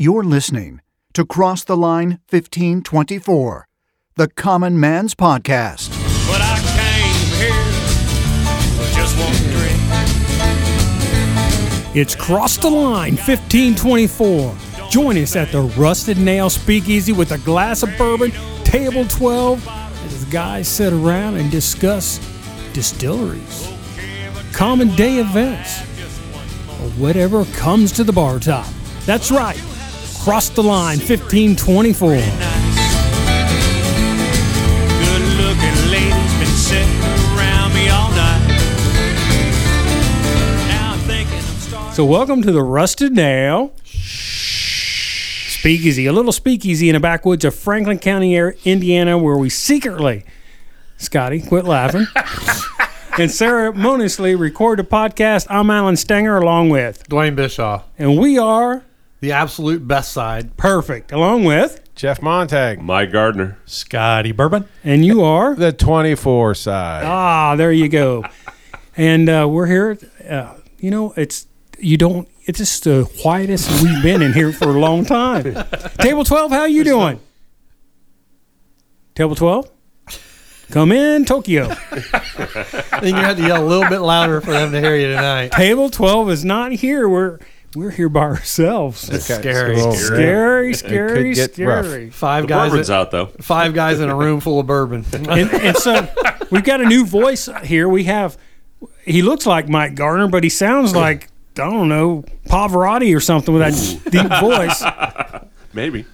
You're listening to Cross the Line 1524, the Common Man's Podcast. But I came here just one drink. It's Cross the Line 1524. Join us at the Rusted Nail Speakeasy with a glass of bourbon, table 12, as the guys sit around and discuss distilleries, common day events, or whatever comes to the bar top. That's right. Cross the Line 1524. Good looking ladies been sitting around me all night. Now I'm thinking I'm starting. So, welcome to the Rusted Nail Speakeasy, a little speakeasy in the backwoods of Franklin County, Indiana, where we secretly, Scotty, quit laughing, and ceremoniously record a podcast. I'm Alan Stenger along with, Dwayne Bischoff, and we are the absolute best side. perfect along with, Jeff Montag, Mike Gardner. Scotty Bourbon. and you are. the 24 side. Ah, there you go. And uh, we're here. Uh, you know, it's you don't. It's just the quietest we've been in here for a long time. Table twelve, how you doing? Table twelve, come in, Tokyo. I think you had to yell a little bit louder for them to hear you tonight. Table twelve is not here. We're we're here by ourselves. Okay, scary. so- Scary, scary, get rough. scary. Five The guys, bourbon's out though. five guys in a room full of bourbon. and, and so we've got a new voice here. We have. He looks like Mike Garner, but he sounds like I don't know Pavarotti or something with that deep voice. Maybe.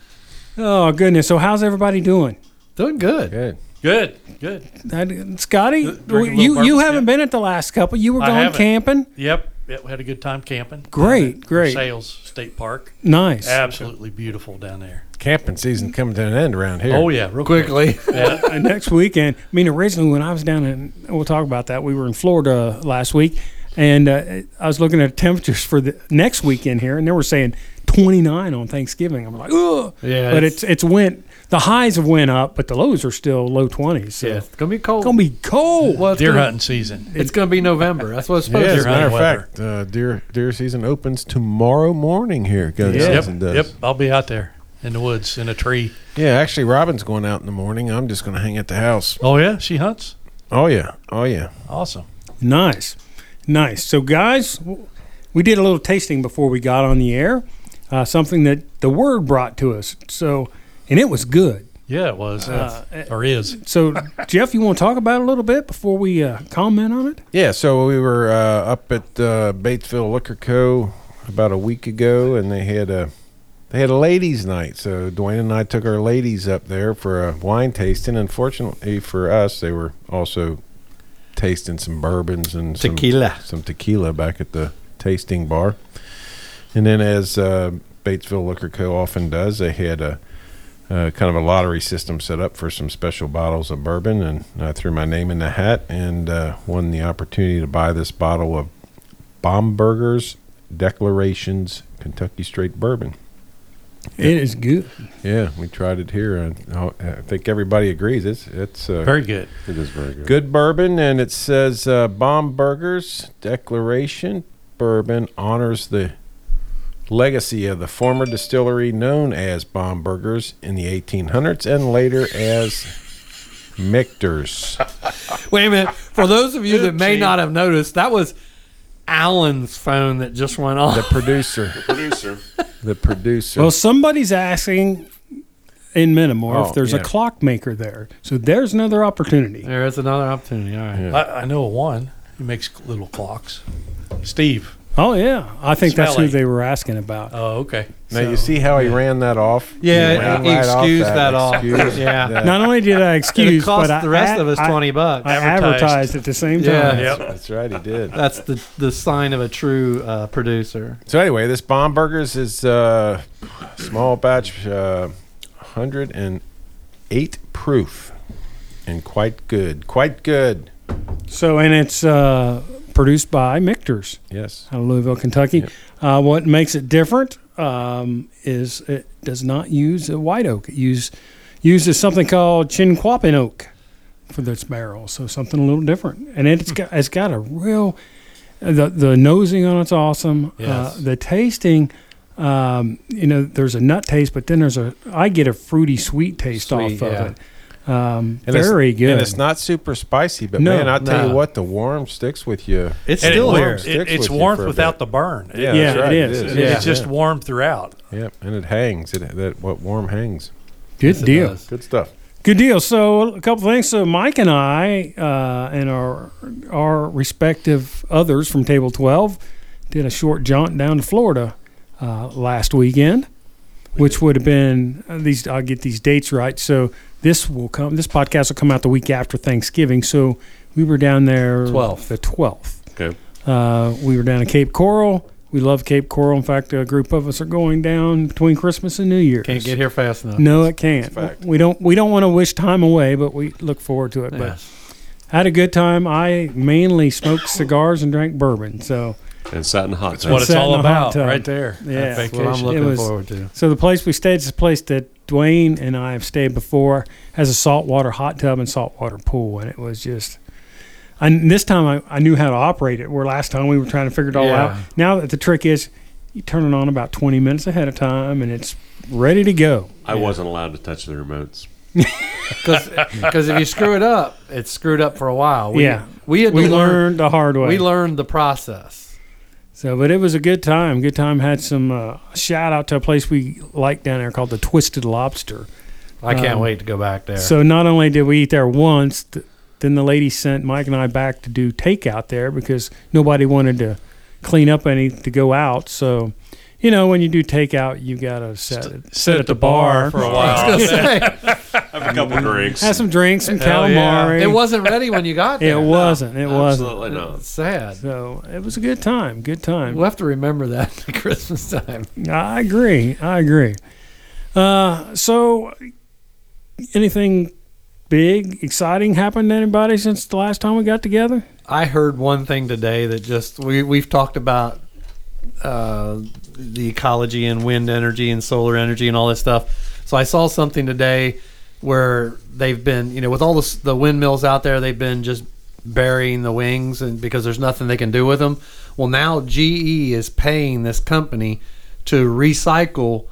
Oh goodness! So how's everybody doing? Doing good. Good. Good, good. That, Scotty, Drink you you haven't yeah. been at the last couple. You were I going haven't. camping. Yep, yep. We had a good time camping. Great, great. Sales State Park, Nice. absolutely beautiful down there. Camping season coming to an end around here. Oh yeah, real quick. Quickly. Yeah, Uh, next weekend. I mean, originally when I was down in, we'll talk about that. We were in Florida last week, and uh, I was looking at temperatures for the next weekend here, and they were saying 29 on Thanksgiving. I'm like, oh, Yeah, but it's- it's it's went. The highs have went up, but the lows are still low 20s. So Yeah, it's it's gonna be cold. It's gonna be cold. well, it's deer gonna, hunting season. It's gonna be November. That's what it's Yeah, supposed as to a be. matter of fact, uh, deer deer season opens tomorrow morning here. Gun Yep, season does. yep. I'll be out there in the woods in a tree. Yeah, actually, Robin's going out in the morning. I'm just going to hang at the house. Oh yeah, she hunts. Oh yeah, oh yeah. Awesome. Nice, nice. So, guys, we did a little tasting before we got on the air. Uh, something that the word brought to us. So, and it was good. Yeah, it was Uh, or is. So, Jeff, you want to talk about it a little bit before we uh, comment on it? Yeah, so we were uh, up at uh, Batesville Liquor Co. about a week ago, and they had a they had a ladies' night. So Dwayne and I took our ladies up there for a wine tasting. Unfortunately for us, they were also tasting some bourbons and some Tequila. some tequila back at the tasting bar. And then, as uh, Batesville Liquor Co. often does, they had a uh, kind of a lottery system set up for some special bottles of bourbon, and I threw my name in the hat and uh, won the opportunity to buy this bottle of Bomberger's Declarations Kentucky Straight Bourbon. It is good. Yeah, we tried it here, and I I think everybody agrees it's it's uh, Very good. It is very good. good bourbon, and it says uh, Bomberger's Declaration Bourbon honors the legacy of the former distillery known as Bomberger's in the 1800s and later as Michter's. Wait a minute. For those of you that may not have noticed, that was Alan's phone that just went off. The producer. the Producer. the producer. Well, somebody's asking in Minimore Oh, if there's yeah. a clockmaker there. So there's another opportunity. There is another opportunity. All right. Yeah. I, I know of one. He makes little clocks. Steve. Oh yeah, I think that's who Smelly. they were asking about. Oh, okay. now you see how he ran that off. Yeah, ran he excused off that off. excused Yeah. that. Not only did I It excuse, cost but I the rest ad- of us I- twenty bucks. I Advertised. advertised at the same time. Yeah. Yep. That's right, he did. That's the the sign of a true uh, producer. So anyway, this Bomberger's is uh, small batch, uh, 108 proof, and quite good. Quite good. So and it's uh, produced by Michter's Yes. out of Louisville, Kentucky. Yep. Uh, what makes it different um, is it does not use a white oak. It use, uses something called chinquapin oak for this barrel. So something a little different, and it's got it's got a real the the nosing on it's awesome. Yes. Uh, the tasting, Um, you know, there's a nut taste, but then there's a I get a fruity sweet taste Sweet, off of yeah. it. Um, And it's- very good. And it's not super spicy, but No, man, I'll tell no. you what, the warm sticks with you. It's And it still warms- there. It, it's with warmth without bit. the burn. Yeah, Yeah, that's right. it is. is. Yeah. It's just warm throughout. Yep, and it hangs. It that what warm hangs. good Yes, deal. Good stuff. Good deal. So a couple things. So Mike and I uh, and our our respective others from Table Twelve did a short jaunt down to Florida uh, last weekend, which would have been uh, these. I'll get these dates right. So this will come. This podcast will come out the week after Thanksgiving. So we were down there 12th. the twelfth. Okay. Uh, we were down at Cape Coral. We love Cape Coral. In fact, a group of us are going down between Christmas and New Year's. Can't get here fast enough. No, it can't. fact. We don't. We don't want to wish time away, but we look forward to it. But Yes. had a good time. I mainly smoked cigars and drank bourbon. So And sat in the hot That's tub. what it's all in a hot about, right there. Yeah. That That's That's what I'm vacation. Looking was- forward to. so the place we stayed is a place that Dwayne and I have stayed before. Has a saltwater hot tub and saltwater pool, and it was just. And this time I, I knew how to operate it. Where last time we were trying to figure it all Yeah. out. Now that the trick is, you turn it on about twenty minutes ahead of time, and it's ready to go. I wasn't allowed to touch the remotes. Because if you screw it up, it's screwed up for a while. We, Yeah. we had to We learn. learned the hard way. We learned the process. So, but it was a good time. Good time. Had some uh, shout out to a place we like down there called the Twisted Lobster. I can't Um, wait to go back there. So not only did we eat there once, th- then the lady sent Mike and I back to do takeout there because nobody wanted to clean up any to go out. So, you know, when you do takeout, you gotta set it, sit at the bar for a while. was say, Have a couple drinks. have some drinks, some Hell yeah. calamari. it wasn't ready when you got there. It wasn't. It wasn't. Absolutely not. It's sad. So it was a good time. Good time. We'll have to remember that at Christmas time. I agree. I agree. Uh, so, anything big, exciting happened to anybody since the last time we got together? I heard one thing today that just we we've talked about uh, the ecology and wind energy and solar energy and all this stuff. So I saw something today where they've been, you know, with all the the windmills out there, they've been just burying the wings and because there's nothing they can do with them. Well, now GE is paying this company to recycle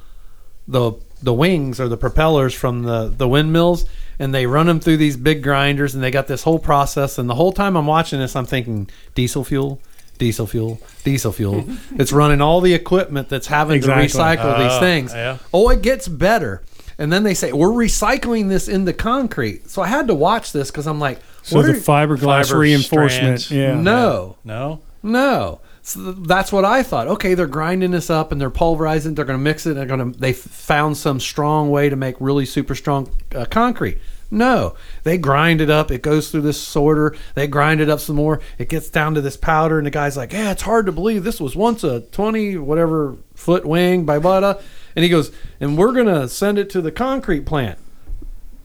the the wings or the propellers from the the windmills and they run them through these big grinders and they got this whole process and the whole time I'm watching this I'm thinking diesel fuel diesel fuel diesel fuel it's running all the equipment that's having Exactly. to recycle these Oh, things yeah. oh it gets better and then they say we're recycling this into concrete so I had to watch this because I'm like So what the are- fiberglass Fiber reinforcement. strands. Yeah. no No. no. So that's what I thought. Okay, they're grinding this up and they're pulverizing. They're going to mix it. They're going to. They found some strong way to make really super strong uh, concrete. No, they grind it up. It goes through this sorter. They grind it up some more. It gets down to this powder, and the guy's like, "Yeah, it's hard to believe this was once a twenty whatever foot wing by bada." And he goes, "And we're going to send it to the concrete plant."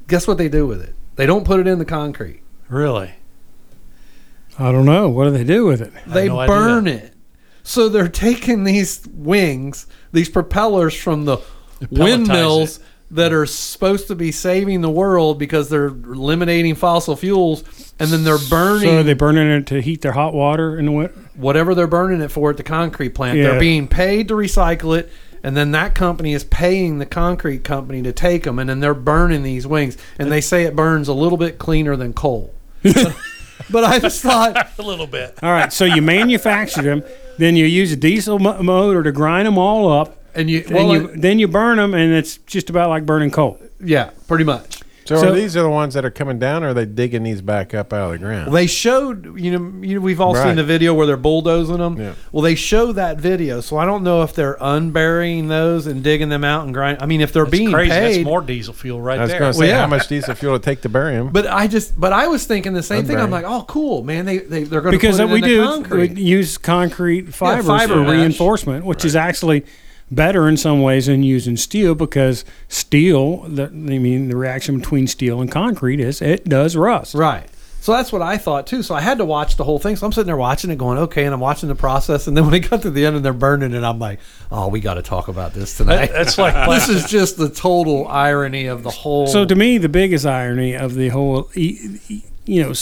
Guess what they do with it? They don't put it in the concrete. Really? I don't know. What do they do with it? they no idea. burn it. So they're taking these wings, these propellers from the pelletize windmills that are supposed to be saving the world because they're eliminating fossil fuels, and then they're burning So are they burning it to heat their hot water and the winter? whatever they're burning it for at the concrete plant. Yeah. They're being paid to recycle it. And then that company is paying the concrete company to take them, and then they're burning these wings. And they say it burns a little bit cleaner than coal. but I just thought, A little bit. All right. So you manufacture them, then you use a diesel motor to grind them all up. And you, Then well, you then you burn them, and it's just about like burning coal. yeah, pretty much. So, So- are these are the ones that are coming down, or are they digging these back up out of the ground? They showed, you know, you know, we've all seen Right. the video where they're bulldozing them. Yeah. Well, they show that video, so I don't know if they're unburying those and digging them out and grind. I mean, if they're That's being crazy. paid, That's more diesel fuel right I was there. going to say, Well, yeah. how much diesel fuel to take to bury them? but I just, but I was thinking the same thing. I'm Unbury. like, oh, cool, man. They they they're going to because put it we in the do concrete. we use concrete fibers fiber for mesh. reinforcement, which is actually better in some ways than using steel because steel, the, I mean, the reaction between steel and concrete is it does rust. Right. So that's what I thought too. So I had to watch the whole thing. So I'm sitting there watching it, going, okay, and I'm watching the process. And then when it got to the end and they're burning it, I'm like, oh, we got to talk about this tonight. That's like this is just the total irony of the whole. So to me, the biggest irony of the whole, you know,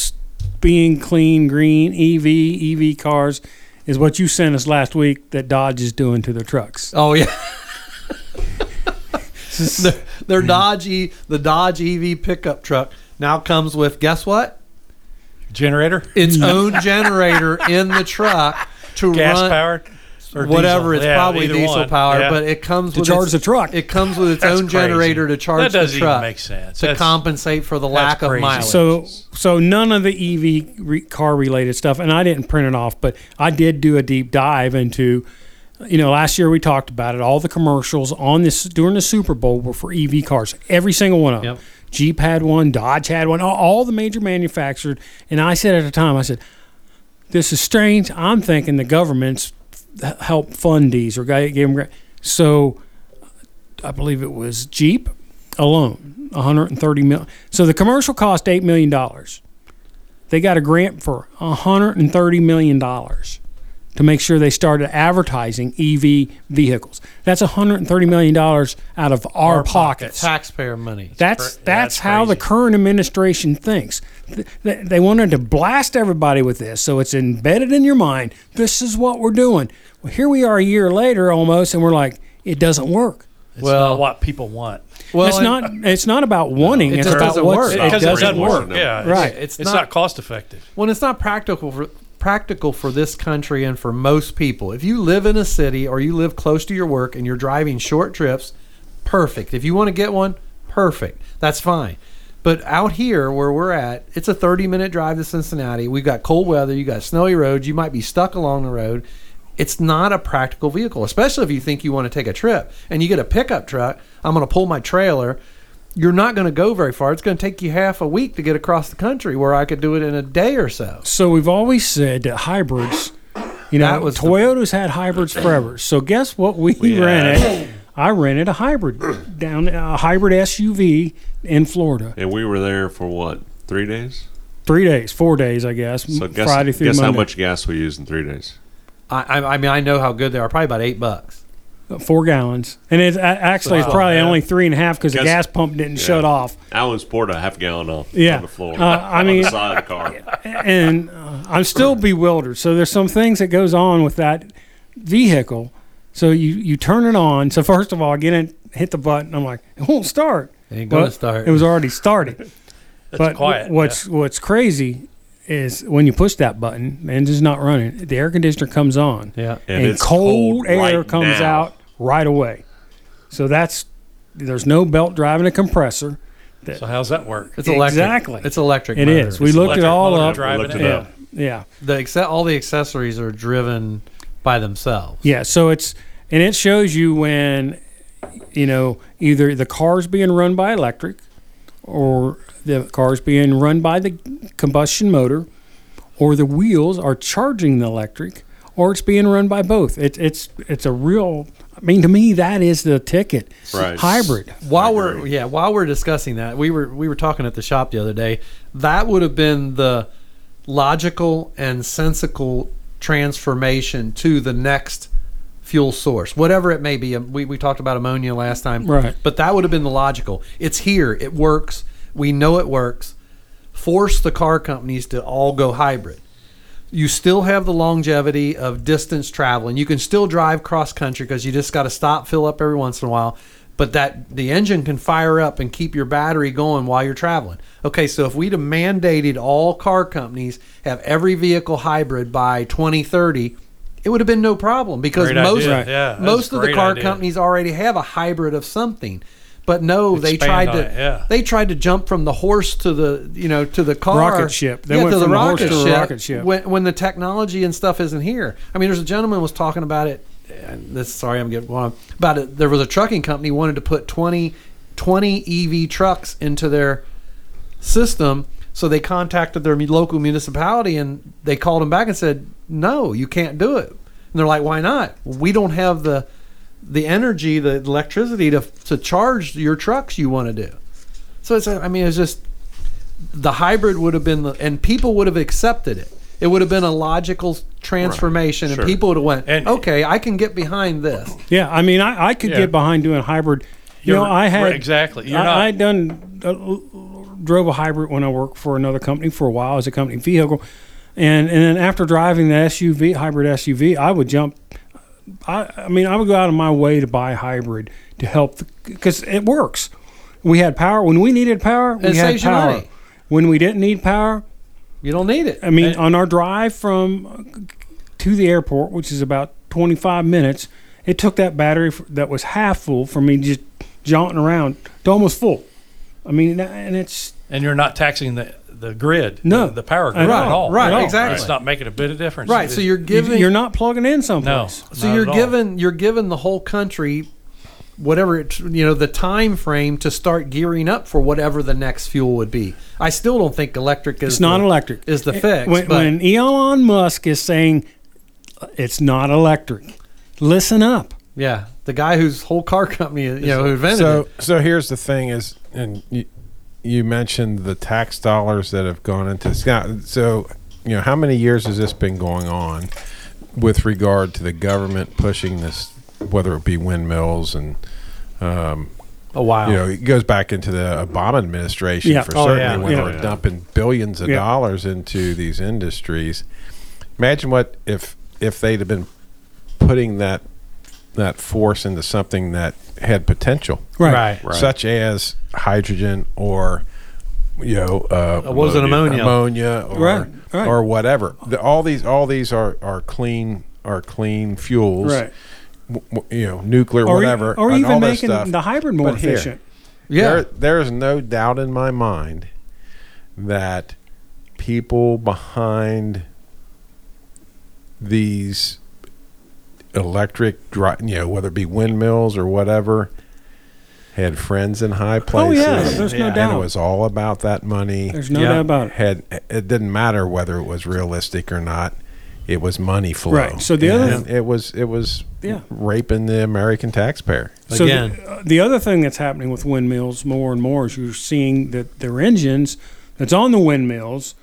being clean, green, EV, EV cars, is what you sent us last week that Dodge is doing to their trucks. Oh yeah. their, their Dodge e, the Dodge EV pickup truck now comes with guess what? Generator, Its own generator in the truck to gas run powered, or whatever. diesel. It's Yeah, probably diesel one. powered, Yeah. but it comes To with charge its, the truck. It comes with its That's own crazy. generator to charge That doesn't the truck make sense. to That's- compensate for the that's lack of crazy. mileage. So, so none of the EV re- car related stuff, and I didn't print it off, but I did do a deep dive into, you know, last year we talked about it. All the commercials on this during the Super Bowl were for EV cars, every single one of them. Yep. Jeep had one, Dodge had one, all, all the major manufactured. And I said at the time, I said, this is strange. I'm thinking the government's h- help fund these or guy gave them. So I believe it was Jeep alone, 130 million. So the commercial cost eight million dollars. They got a grant for 130 million dollars to make sure they started advertising EV vehicles. That's 130 million dollars out of our, Our pockets. taxpayer money. That's that's that's how the current administration thinks. They, they wanted to blast everybody with this, so it's embedded in your mind. This is what we're doing. Well, here we are a year later almost, and we're like, it doesn't work. It's Well- not what people want. well, it's not. It's not about wanting. It it's about doesn't what's, work. It it doesn't doesn't work. work. Yeah, Right. It's, It's it's, not- not, cost effective. when it's not practical for practical for this country and for most people. If you live in a city or you live close to your work and you're driving short trips, perfect. If you want to get one, perfect. That's fine. But out here where we're at, it's a 30 minute drive to Cincinnati. We've got cold weather, you got snowy roads, you might be stuck along the road. It's not a practical vehicle, especially if you think you want to take a trip and you get a pickup truck. I'm going to pull my trailer. You're not going to go very far. It's going to take you half a week to get across the country where I could do it in a day or so. So we've always said that hybrids, you know, That was the- Toyota's had hybrids forever. So guess what we, We rented? I rented a hybrid down a hybrid SUV in Florida. And we were there for what? Three days? Three days, four days, I guess. So guess, Friday through guess how much gas we used in three days? I, I, I mean, I know how good they are. Probably about eight bucks. Four gallons, and it's a- actually it's probably only three and a half because the gas pump didn't yeah. shut off. Alan's poured a half gallon off Yeah. on the floor. Uh, I on mean- the side of the car. and uh, I'm still bewildered. So there's some things that goes on with that vehicle. So you you turn it on. So first of all, I get in, hit the button. I'm like, it won't start. It ain't gonna But start. It was already started. but quiet, what's what's crazy is when you push that button, the engine's not running. The air conditioner comes on, yeah. and, it's cold, air right comes now. out right away. So that's there's no belt driving a compressor. So how's that work? It's electric. Exactly. It's electric. It motor. is. We It's looked it all motor up. driving looked it. it Yeah, up. yeah. the acce- all the accessories are driven by themselves. Yeah, so it's and it shows you when you know either the car's being run by electric or the car's being run by the combustion motor or the wheels are charging the electric or it's being run by both. It, it's it's a real I mean to me that is the ticket. Right. Hybrid. While we're yeah, while we're discussing that, we were we were talking at the shop the other day. That would have been the logical and sensical transformation to the next fuel source, whatever it may be. Um, We we talked about ammonia last time, Right. But that would have been the logical. It's here. It works. We know it works. Force the car companies to all go hybrid. You still have the longevity of distance traveling. You can still drive cross country because you just got to stop, fill up every once in a while. But that the engine can fire up and keep your battery going while you're traveling. Okay, so if we'd have mandated all car companies have every vehicle hybrid by 2030, it would have been no problem because Great most. Yeah, most of the car idea. companies already have a hybrid of something. But no, they tried to it, yeah. they tried to jump from the horse to the you know to the car Rocket ship. They yeah, went to from the the horse rocket to rocket ship. when when the technology and stuff isn't here. I mean, there's a gentleman was talking about it. And this sorry, I'm getting one about it. There was a trucking company wanted to put 20, 20 EV trucks into their system. So they contacted their local municipality and they called them back and said, "No, you can't do it." And they're like, "Why not? We don't have the the energy, the electricity to to charge your trucks you want to do." So it's I mean, it's just the hybrid would have been the and people would have accepted it. It would have been a logical transformation, Sure. and people would have went, And- "Okay, I can get behind this." Yeah, I mean I, I could Yeah. get behind doing hybrid. You know, You're- I had right, exactly. You're I, not- I done uh, drove a hybrid when I worked for another company for a while as a company vehicle, And and then after driving the SUV hybrid SUV, I would jump. I I mean, I would go out of my way to buy hybrid to help because it works. We had power when we needed power. We It had saves you power. money. When we didn't need power, You don't need it. I mean, And- on our drive from uh, to the airport, which is about 25 minutes, it took that battery f- that was half full for me just jaunting around to almost full. I mean, and it's And you're not taxing the, the grid, No. the, the power grid Right, at all. right, At all. exactly. It's not making a bit of difference. right. So you're giving you're not plugging in no, someplace. So not you're at all. given you're given the whole country whatever it you know the time frame to start gearing up for whatever the next fuel would be. I still don't think electric is It's not electric. is the eh, fix. When, but when Elon Musk is saying uh, it's not electric, listen up. yeah, the guy whose whole car company you know who invented So it. so here's the thing is, and you, you mentioned the tax dollars that have gone into this. Now, So you know how many years has this been going on with regard to the government pushing this, whether it be windmills and. Um, A while. you know, it goes back into the Obama administration Yeah. for Oh, certainly yeah. when Yeah. they were dumping billions of Yeah. dollars into these industries. Imagine what if if they'd have been putting that that force into something that had potential, right. such as hydrogen or you know, uh, what was it, ammonia? ammonia or Right, right. or whatever. The, all these all these are are clean are clean fuels. Right. w- w- You know, nuclear, Or, e- whatever, or and even all making stuff. the hybrid more But here, efficient. Yeah. There, there is no doubt in my mind that people behind these electric, dri- you know, whether it be windmills or whatever, had friends in high Oh, places. yeah, there's no and doubt. it was all about that money. There's no Yeah. doubt about it. had it didn't matter whether it was realistic or not. It was money flow. Right. So the other- And it was it was Yeah. raping the American taxpayer. So Again. the, uh, the other thing that's happening with windmills more and more is you're seeing that their engines that's on the windmills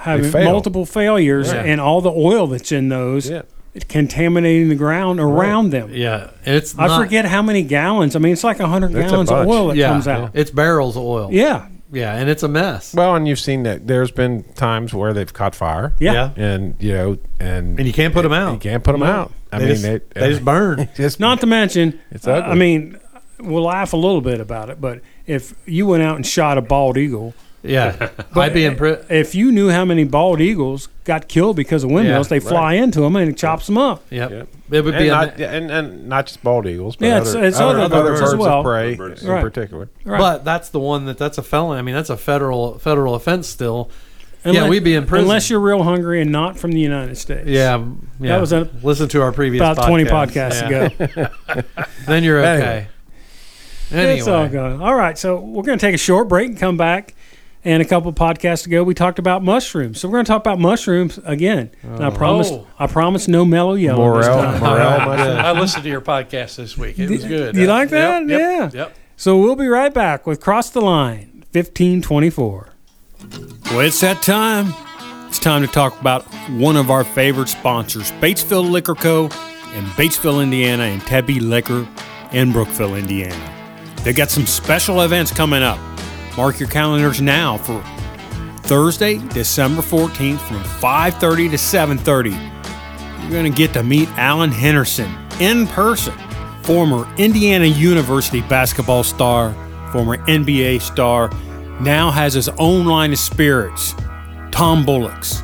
having fail. multiple failures, Yeah. and all the oil that's in those Yeah. Contaminating the ground around them. Yeah. It's I not- forget how many gallons. I mean, it's like hundred It's a gallons of bunch. oil that yeah, comes out. It's barrels of oil. Yeah, Yeah, and it's a mess. Well, and you've seen that there's been times where they've caught fire. yeah. and you know, and And you can't put them out, you can't put them out. I They mean, just- they, they just burn. just Not to mention, It's uh, ugly. I mean, we'll laugh a little bit about it, but if you went out and shot a bald eagle, Yeah. I'd be in pri- if you knew how many bald eagles got killed because of windmills, Yeah, they fly into them and it chops them up. Yep. Yep. It would and be a, not, and, and not just bald eagles, but Yeah, other, it's- it's other, other other birds birds as well. of prey Other birds. in Right. particular. Right. But that's the one that that's a felony. I mean, that's a federal federal offense still. Unless- yeah, we'd be in prison unless you're real hungry and not from the United States. Yeah, yeah. was a- listen to our previous about twenty podcasts Yeah. ago. Then you're okay. Anyway. Anyway, It's all good. All right, so we're going to take a short break and come back. And a couple podcasts ago, we talked about mushrooms. So we're going to talk about mushrooms again. And I promise, Oh. I promise, no mellow yellow. this Morel, time. morel mushroom. I listened to your podcast this week. It was good. you Uh, like that? Yep, Yeah. Yep. yep. So we'll be right back with Cross the Line 1524. Well, it's that time. It's time to talk about one of our favorite sponsors, Batesville Liquor Co. in Batesville, Indiana, and Tebby Liquor in Brookville, Indiana. They got some special events coming up. Mark your calendars now for Thursday, December 14th from 5:30 to 7:30. You're going to get to meet Alan Henderson in person, former Indiana University basketball star, former NBA star, now has his own line of spirits, Tom Bullock's.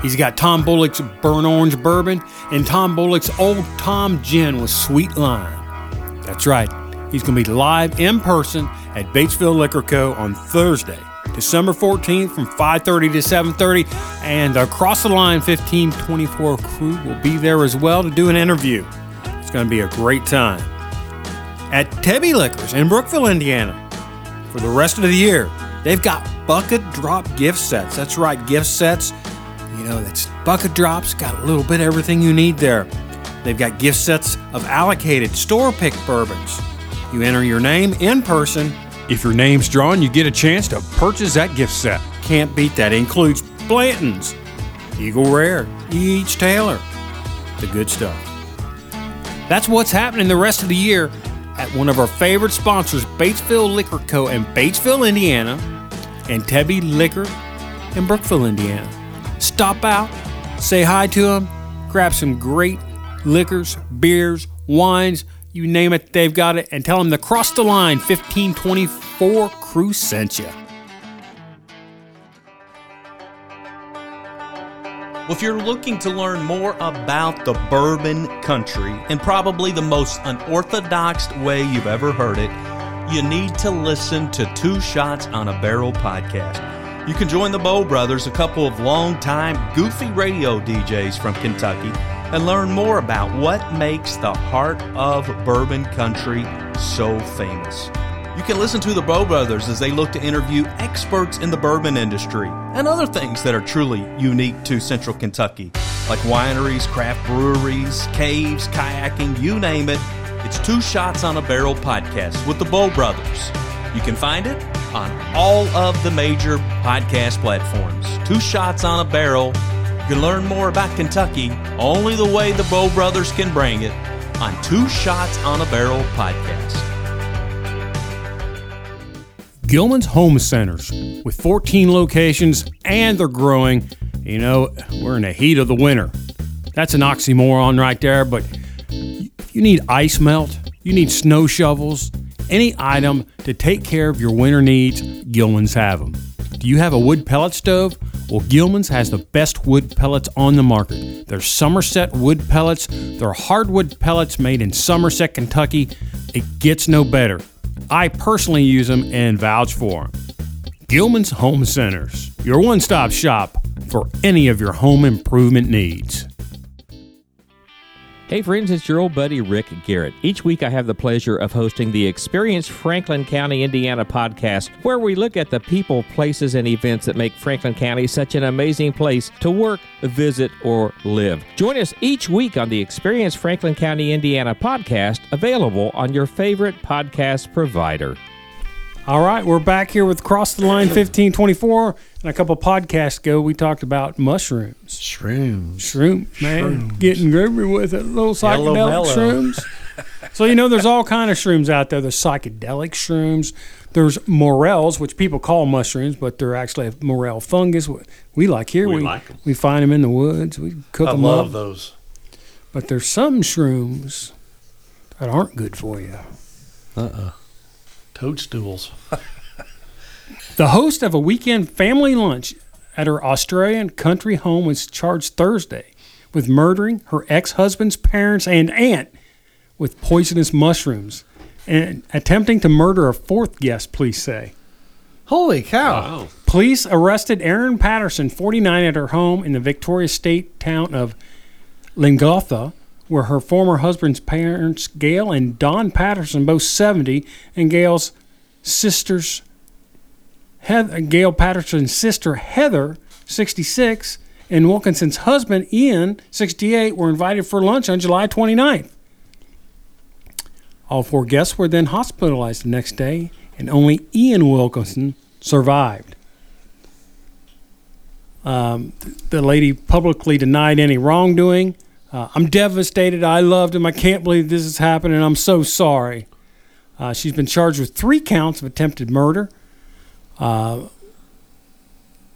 He's got Tom Bullock's burnt orange bourbon and Tom Bullock's old Tom gin with sweet lime. That's right. He's going to be live in person at Batesville Liquor Co. on Thursday, December 14th from 5:30 to 7:30, and Across the Line 1524 crew will be there as well to do an interview. It's going to be a great time. At Tebby Liquors in Brookville, Indiana, for the rest of the year, they've got bucket drop gift sets. That's right, gift sets. You know, that's bucket drops, got a little bit of everything you need there. They've got gift sets of allocated store pick bourbons. You enter your name in person. If your name's drawn, you get a chance to purchase that gift set. Can't beat that. It includes Blanton's, Eagle Rare, E.H. Taylor, the good stuff. That's what's happening the rest of the year at one of our favorite sponsors, Batesville Liquor Co. in Batesville, Indiana, and Tebby Liquor in Brookville, Indiana. Stop out, say hi to them, grab some great liquors, beers, wines, you name it, they've got it, and tell them the Cross the Line 1524 crew sent you. Well, if you're looking to learn more about the bourbon country and probably the most unorthodox way you've ever heard it, you need to listen to Two Shots on a Barrel podcast. You can join the Bow Brothers, a couple of longtime goofy radio DJs from Kentucky, and learn more about what makes the heart of bourbon country so famous. You can listen to the Bow Brothers as they look to interview experts in the bourbon industry and other things that are truly unique to Central Kentucky, like wineries, craft breweries, caves, kayaking, you name it. It's Two Shots on a Barrel podcast with the Bow Brothers. You can find it on all of the major podcast platforms. Two Shots on a Barrel. Can learn more about Kentucky only the way the Bow Brothers can bring it on Two Shots on a Barrel podcast. Gilman's Home Centers with 14 locations and they're growing. You know, we're in the heat of the winter. That's an oxymoron right there, but you need ice melt, you need snow shovels, any item to take care of your winter needs, Gilman's have them. Do you have a wood pellet stove? Well, Gilman's has the best wood pellets on the market. They're Somerset wood pellets. They're hardwood pellets made in Somerset, Kentucky. It gets no better. I personally use them and vouch for them. Gilman's Home Centers, your one stop shop for any of your home improvement needs. Hey friends, it's your old buddy Rick Garrett. Each week I have the pleasure of hosting the Experience Franklin County, Indiana podcast, where we look at the people, places, and events that make Franklin County such an amazing place to work, visit, or live. Join us each week on the Experience Franklin County, Indiana podcast, available on your favorite podcast provider. All right, we're back here with Cross the Line 1524. And a couple podcasts ago, we talked about mushrooms. Shrooms. Shrooms, man. Getting groovy with it. Little psychedelic mellow. shrooms. so, you know, there's all kind of shrooms out there. There's psychedelic shrooms. There's morels, which people call mushrooms, but they're actually a morel fungus. We like here. We we, like 'em. we find them in the woods. We cook I them love up. those. But there's some shrooms that aren't good for you. Uh-uh. Toadstools. The host of a weekend family lunch at her Australian country home was charged Thursday with murdering her ex husband's parents and aunt with poisonous mushrooms and attempting to murder a fourth guest, police say. Holy cow. Wow. Police arrested Erin Patterson, 49, at her home in the Victoria State town of Leongatha, where her former husband's parents, Gail and Don Patterson, both 70, and Gail's sisters, Heather, Gail Patterson's sister, Heather, 66, and Wilkinson's husband, Ian, 68, were invited for lunch on July 29th. All four guests were then hospitalized the next day, and only Ian Wilkinson survived. Um, the lady publicly denied any wrongdoing. Uh, I'm devastated. I loved him. I can't believe this is happening. And I'm so sorry. Uh, she's been charged with three counts of attempted murder. Uh,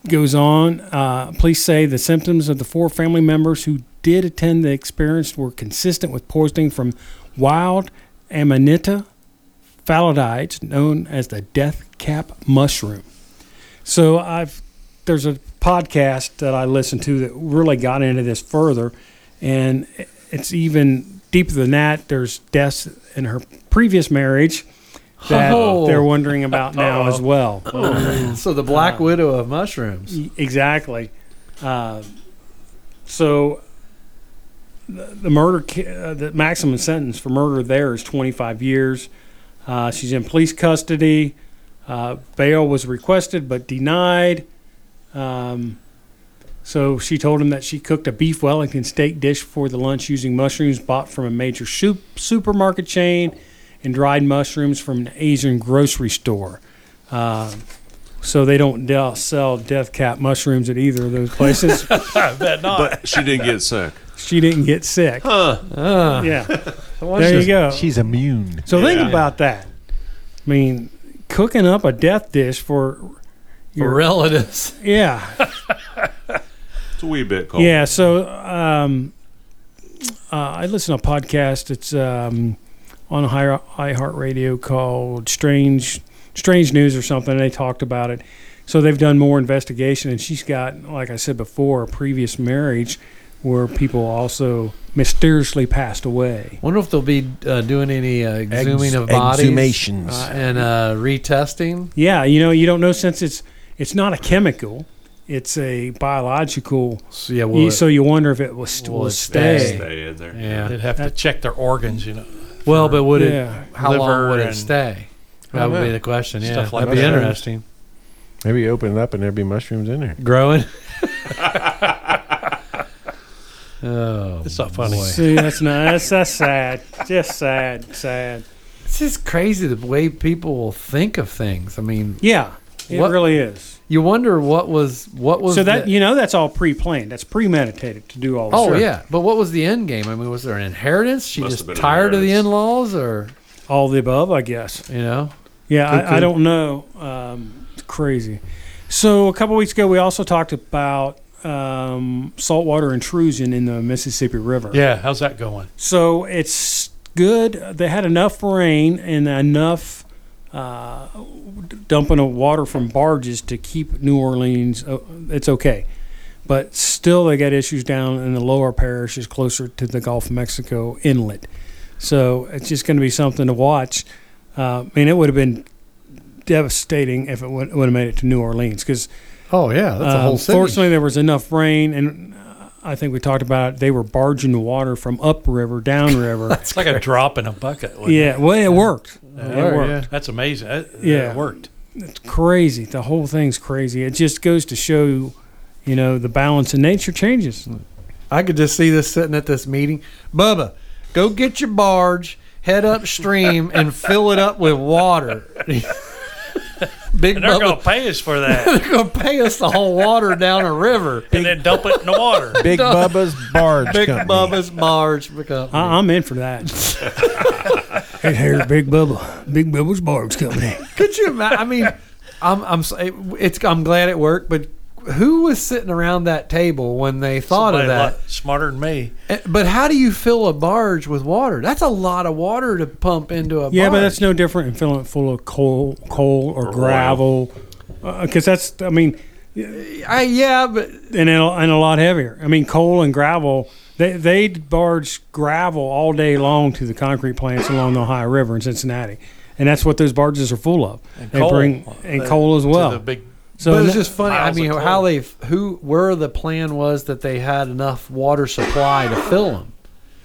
goes on. Uh, police say the symptoms of the four family members who did attend the experience were consistent with poisoning from wild Amanita phalloides, known as the death cap mushroom. So I've there's a podcast that I listened to that really got into this further, and it's even deeper than that. There's deaths in her previous marriage that Oh. they're wondering about now as well. So the Black Widow of mushrooms. Exactly. Uh, so the, the murder, uh, the maximum sentence for murder there is 25 years. Uh, she's in police custody. Uh, bail was requested but denied. Um, so she told him that she cooked a beef Wellington steak dish for the lunch using mushrooms bought from a major soup, supermarket chain and dried mushrooms from an Asian grocery store. Uh, so they don't de- sell death cap mushrooms at either of those places. But she didn't get sick. she didn't get sick. Ah. Yeah. There you go. She's immune. So think about that. I mean, cooking up a death dish for For relatives. yeah. That's a wee bit cold. Yeah, so um, uh, I listen to a podcast. It's um, on Hi- iHeartRadio called Strange Strange News or something. They talked about it. So they've done more investigation, and she's got, like I said before, a previous marriage where people also mysteriously passed away. Wonder if they'll be uh, doing any uh, exhuming of bodies exhumations. uh, and uh, retesting. Yeah, you know, you don't know since it's it's not a chemical; it's a biological. So, yeah, You- well, so you wonder if it will, st- will will stay. stay? Stay in there. yeah. They'd have to check their organs, you know. Well, but would Yeah. it? How long would it stay? That would be the question. Yeah, Stuff like that'd be that. interesting. Maybe you open it up and there'd be mushrooms in there. Growing. oh, It's not funny. boy. See, that's not that's that's sad. Just sad, sad. It's just crazy the way people will think of things. I mean, Yeah, it What- really is. you wonder what was what was So that the- you know, that's all pre-planned. That's premeditated to do all. This Oh stuff. yeah, but what was the end game? I mean, was there an inheritance? She Must just tired of the in-laws, or all the above, I guess. you know? Yeah, Could- I, I don't know. Um, it's crazy. So a couple weeks ago, we also talked about um, saltwater intrusion in the Mississippi River. Yeah, how's that going? So it's good. They had enough rain and enough uh, dumping of water from barges to keep New Orleans. Uh, it's okay, but still they got issues down in the lower parishes closer to the Gulf of Mexico inlet. So it's just going to be something to watch. Uh, I mean, it would have been devastating if it would, would have made it to New Orleans because Oh yeah, that's a whole city. Um, Fortunately, there was enough rain, and I think we talked about it. They were barging the water from upriver, downriver. It's like a drop in a bucket. yeah, it? well, it worked. Yeah, it worked. yeah. That's amazing. It, Yeah. it worked. It's crazy. The whole thing's crazy. It just goes to show, you know, the balance in nature changes. I could just see this sitting at this meeting. Bubba, go get your barge, head upstream, and fill it up with water. Big And they're going to pay us for that they're going to pay us the whole water down a river. and then dump it in the water. Big Bubba's Barge Big Company. Bubba's barge. Company. I, I'm in for that. hey, here's Big Bubba, Big Bubba's Barge Company. Could you imagine? I mean, I'm I'm it's I'm glad it worked, but who was sitting around that table when they thought Somebody of that? lot smarter than me. Eh, But how do you fill a barge with water? That's a lot of water to pump into a Yeah, barge. but that's no different than filling it full of coal, coal or, Or gravel, because that's. I mean, I, yeah, but and a, and a lot heavier. I mean, coal and gravel. They they barge gravel all day long to the concrete plants along the Ohio River in Cincinnati, and that's what those barges are full of. And they coal. bring and Uh, coal as To well. the big so but it's that- just funny. I mean, how they who where the plan was that they had enough water supply to fill them.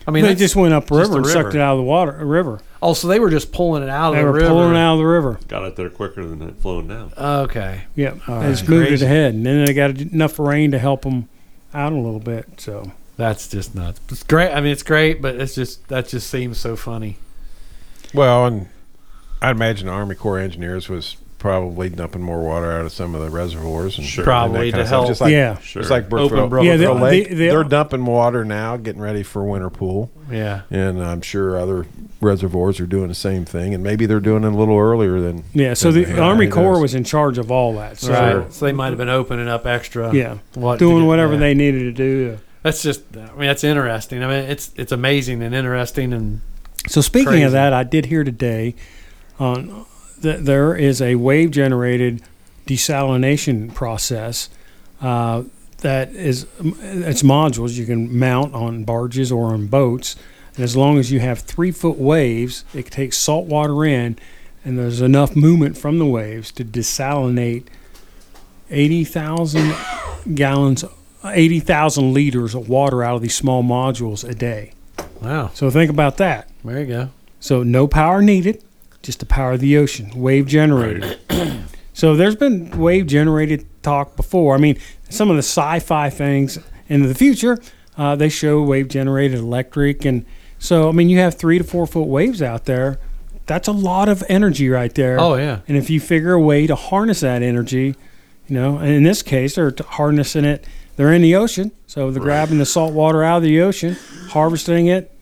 I mean, they just went up river the and sucked it out of the water river. oh, so they were just pulling it out They of the river. They were pulling it out of the river. Got it there quicker than it flowing down. Okay, Yep, All they just right. moved Crazy. it ahead, and then they got enough rain to help them out a little bit. So that's just nuts. It's great. I mean, it's great, but it's just that just seems so funny. Well, and I'd imagine the Army Corps of Engineers was probably dumping more water out of some of the reservoirs and Sure. Probably kind to help. Just like, yeah, Sure. It's like Open Brookville, Yeah, they- Lake. they- they- They're dumping water now, getting ready for winter pool, Yeah. and I'm sure other reservoirs are doing the same thing, and maybe they're doing it a little earlier than. yeah. So than the they had. Army Corps knows? was in charge of all that. So right. So they might have been opening up extra. yeah, What doing get- whatever yeah. they needed to do. That's just. I mean, that's interesting. I mean, it's it's amazing and interesting and So speaking Crazy. of that, I did hear today on that there is a wave generated desalination process uh, that is it's modules you can mount on barges or on boats, and as long as you have three foot waves, it takes salt water in, and there's enough movement from the waves to desalinate eighty thousand gallons. 80,000 liters of water out of these small modules a day. wow. So think about that. There you go. So no power needed, just the power of the ocean, wave generated. so there's been wave generated talk before. I mean, some of the sci-fi things in the future, uh, they show wave generated electric, and so I mean, you have three to four foot waves out there. That's a lot of energy right there. Oh yeah. And if you figure a way to harness that energy, you know, and in this case, they're harnessing it. They're in the ocean, so they're grabbing the salt water out of the ocean, harvesting it,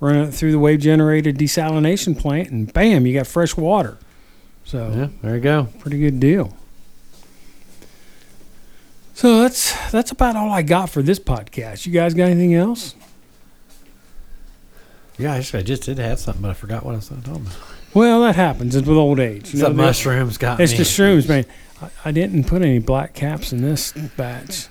running it through the wave generated desalination plant, and bam, you got fresh water. So Yeah. There you go. pretty good deal. So that's that's about all I got for this podcast. You guys got anything else? Yeah, I just, I just did have something, but I forgot what I was talking about. Well, that happens. It's with old age. the the- mushrooms got It's me. the shrooms, man. I, I didn't put any black caps in this batch.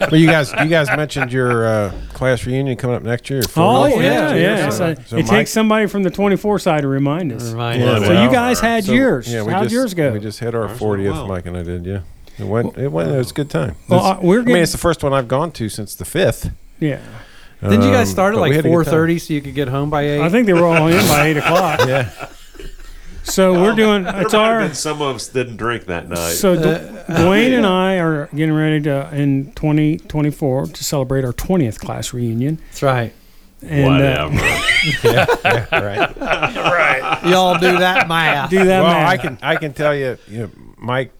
Well, you guys, you guys mentioned your uh, class reunion coming up next year. Oh, 40th yeah, year. yeah. So, So so it Mike- takes somebody from the 24 side to remind us. Remind Yeah, us. so you guys had so, yours. Yeah, we How'd just, yours go? We just had our 40th, well. Mike and I did. Yeah, it went. It went. It was a good time. well, It's- uh, we're I mean, it's the first one I've gone to since the fifth. yeah. Didn't you guys Um, start at but like had a good four time. thirty so you could get home by eight? I think they were all in by eight o'clock. Yeah, So we're doing. There It's might have our. been some of us didn't drink that night. So Du- Dwayne and I are getting ready to in 2024 to celebrate our 20th class reunion. That's right. And uh, Whatever. right. Y'all do that math. do that. well, math. I can. I can tell you. You know, Mike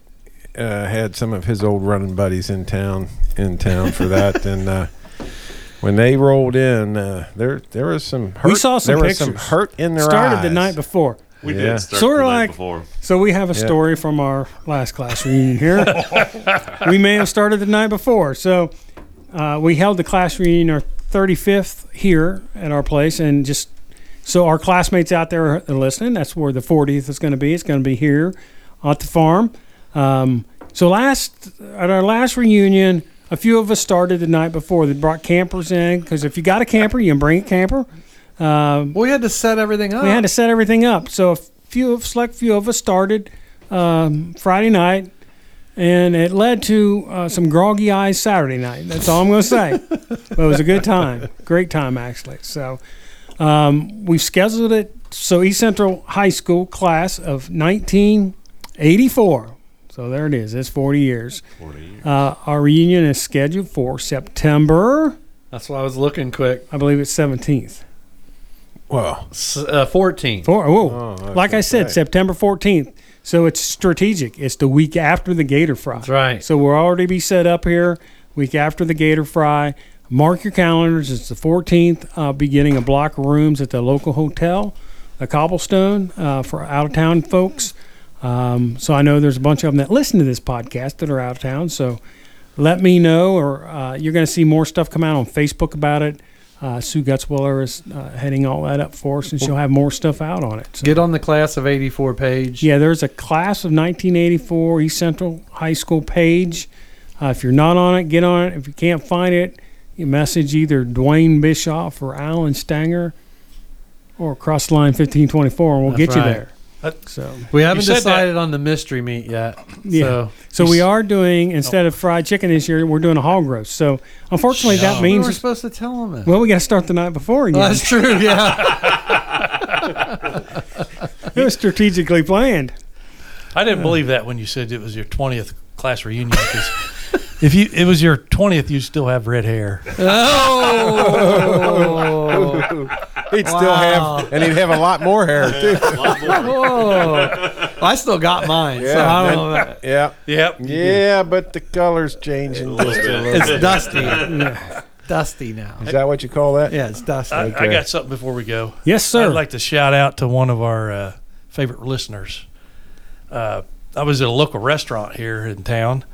uh, had some of his old running buddies in town. In town for that, and. Uh, when they rolled in, uh, there there was some hurt. We saw some there was some pictures. hurt in their started eyes. the night before. We Yeah. did start Sorta the night like- before. So we have a Yeah. story from our last class reunion here. we may have started the night before. So uh, we held the class reunion, our 35th here at our place, and just so our classmates out there are listening, that's where the 40th is going to be. It's going to be here at the farm. Um, so last at our last reunion, a few of us started the night before. They brought campers in because if you got a camper, you can bring a camper. Um, We had to set everything up. we had to set everything up. So a few, of select few of us started um, Friday night, and it led to uh, some groggy eyes Saturday night. That's all I'm going to say. but it was a good time, great time actually. So um, we scheduled it. So East Central High School class of 1984. So there it is. It's 40 years. 40 years. Uh, our reunion is scheduled for September. That's why I was looking quick. I believe it's 17th. Well, S- uh, Fourteen. Four, oh, Oh, I was like I said, say. September 14th. So it's strategic. It's the week after the Gator Fry. That's right. So we'll already be set up here week after the Gator Fry. Mark your calendars. It's the 14th. I'll be getting a block of rooms at the local hotel, the Cobblestone, uh, for out of town folks. Um, so I know there's a bunch of them that listen to this podcast that are out of town. So let me know, or uh, you're going to see more stuff come out on Facebook about it. Uh, Sue Gutzwiller is uh, heading all that up for us, and she'll have more stuff out on it. So. Get on the class of '84 page. Yeah, there's a class of 1984 East Central High School page. Uh, if you're not on it, get on it. If you can't find it, you message either Dwayne Bischoff or Alan Stanger or cross line 1524 and we'll That's get you there. Uh, So, We haven't said that- decided on the mystery meat yet. Yeah. So so we are doing, instead of fried chicken this year, we're doing a hog roast. So, unfortunately, that Yum. we means, were supposed to tell them that. well, we got to start the night before again. Well, that's true. Yeah. it was strategically planned. I didn't believe that when you said it was your 20th class reunion because if you it was your 20th, you still have red hair. oh. he'd still Wow. have, and he'd have a lot more hair too. A. Whoa. I still got mine. so Yeah, I don't know. About Yeah, Yep. yeah, but the color's changing. A little just a bit. little. It's dusty. Dusty now. Is that what you call that? Yeah, it's dusty. I, I Okay. got something before we go. Yes, sir. I'd like to shout out to one of our uh, favorite listeners. Uh, I was at a local restaurant here in town,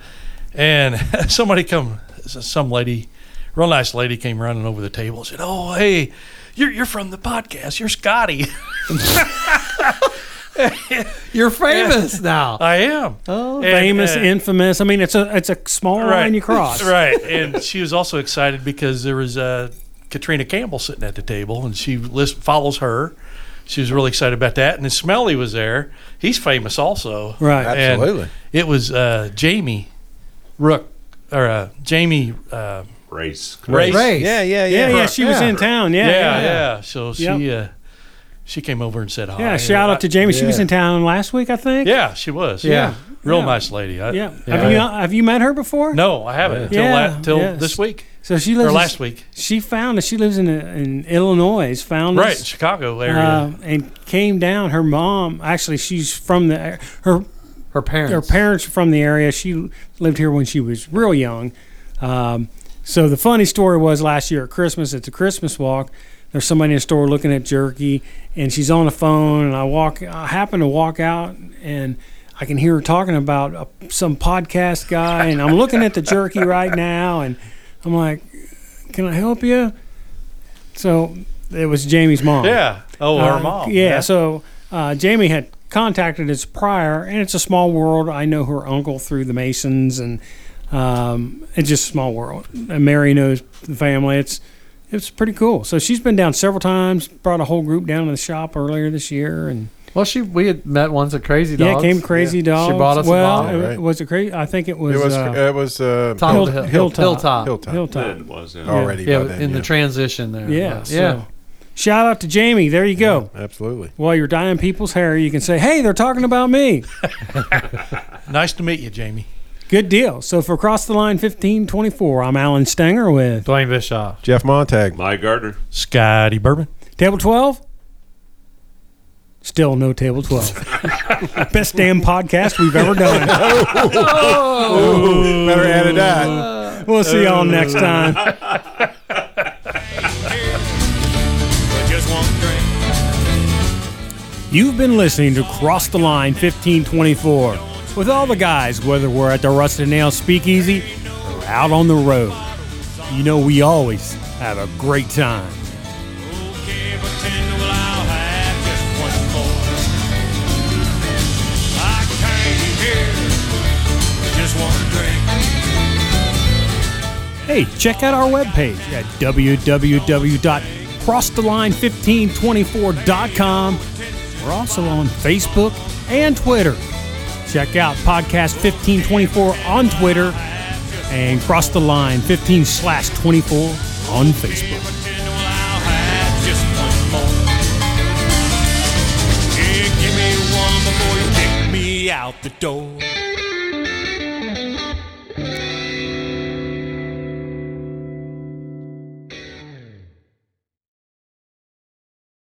and somebody come, some lady, real nice lady, came running over the table and said, "Oh, hey, you're you're from the podcast. You're Scotty." You're famous now. I am. Oh, And, Famous, uh, infamous. I mean, it's a it's a small line you cross. right. And she was also excited because there was uh, Katrina Campbell sitting at the table, and she list, follows her. She was really excited about that. And then Smelly was there. He's famous also. Right. And Absolutely. it was uh, Jamie Rook or uh, Jamie uh, Race. Race. Race. Yeah, yeah, Yeah, yeah. yeah, she was in town. Yeah, Yeah, yeah, yeah. yeah. So she Yep. uh, she came over and said hi. Yeah, shout out to Jamie. She was in town last week, I think. Yeah, she was. Yeah. real Yeah. nice lady. I, Yeah. Yeah. Have you have you met her before? No, I haven't until Yeah, la- till yes. this week So she lives or lives. last week. She found us. She lives in in Illinois. Found Right, us. Chicago area. Uh, and came down. Her mom, actually, she's from the her Her parents. her parents are from the area. She lived here when she was real young. Um, so the funny story was last year at Christmas it's a Christmas walk. There's somebody in the store looking at jerky, and she's on the phone. And I walk, I happen to walk out, and I can hear her talking about uh, some podcast guy, and I'm looking at the jerky right now, and I'm like, "Can I help you?" So it was Jamie's mom. Yeah. Oh, Uh, her mom. Yeah. So uh, Jamie had contacted us prior, and it's a small world. I know her uncle through the Masons, and um, it's just a small world. And Mary knows the family. It's it's pretty cool. So she's been down several times. Brought a whole group down to the shop earlier this year, and Well, she we had met once at Crazy Dog. yeah, came Crazy Dogs. She brought us well, a bottle. it- Right. was it crazy? I think it was. It was. uh, it was. Uh, Top Hill- hill, Hilltop. Hilltop. Hilltop. Hilltop. Then it was, yeah. Already. Yeah, by then, in yeah. the transition there. Yeah. But, so yeah. Shout out to Jamie. There you go. Absolutely. While you're dyeing people's hair, you can say, "Hey, they're talking about me." Nice to meet you, Jamie. Good deal. So for Cross the Line 1524, I'm Alan Stenger with Dwayne Bischoff. Jeff Montag. My Gardner. Scotty Bourbon. Table 12. Still no Table 12. Best damn podcast we've ever done. Oh. Oh. Better add to that. We'll see y'all next oh. time. Just one drink. You've been listening to Cross the Line 1524 with all the guys, whether we're at the Rusted Nail Speakeasy or out on the road. You know, we always have a great time. Hey, check out our webpage at www.crosstheline1524.com. We're also on Facebook and Twitter. Check out Podcast 1524 on Twitter and Cross the Line 15 slash 24 on Facebook. Out the door.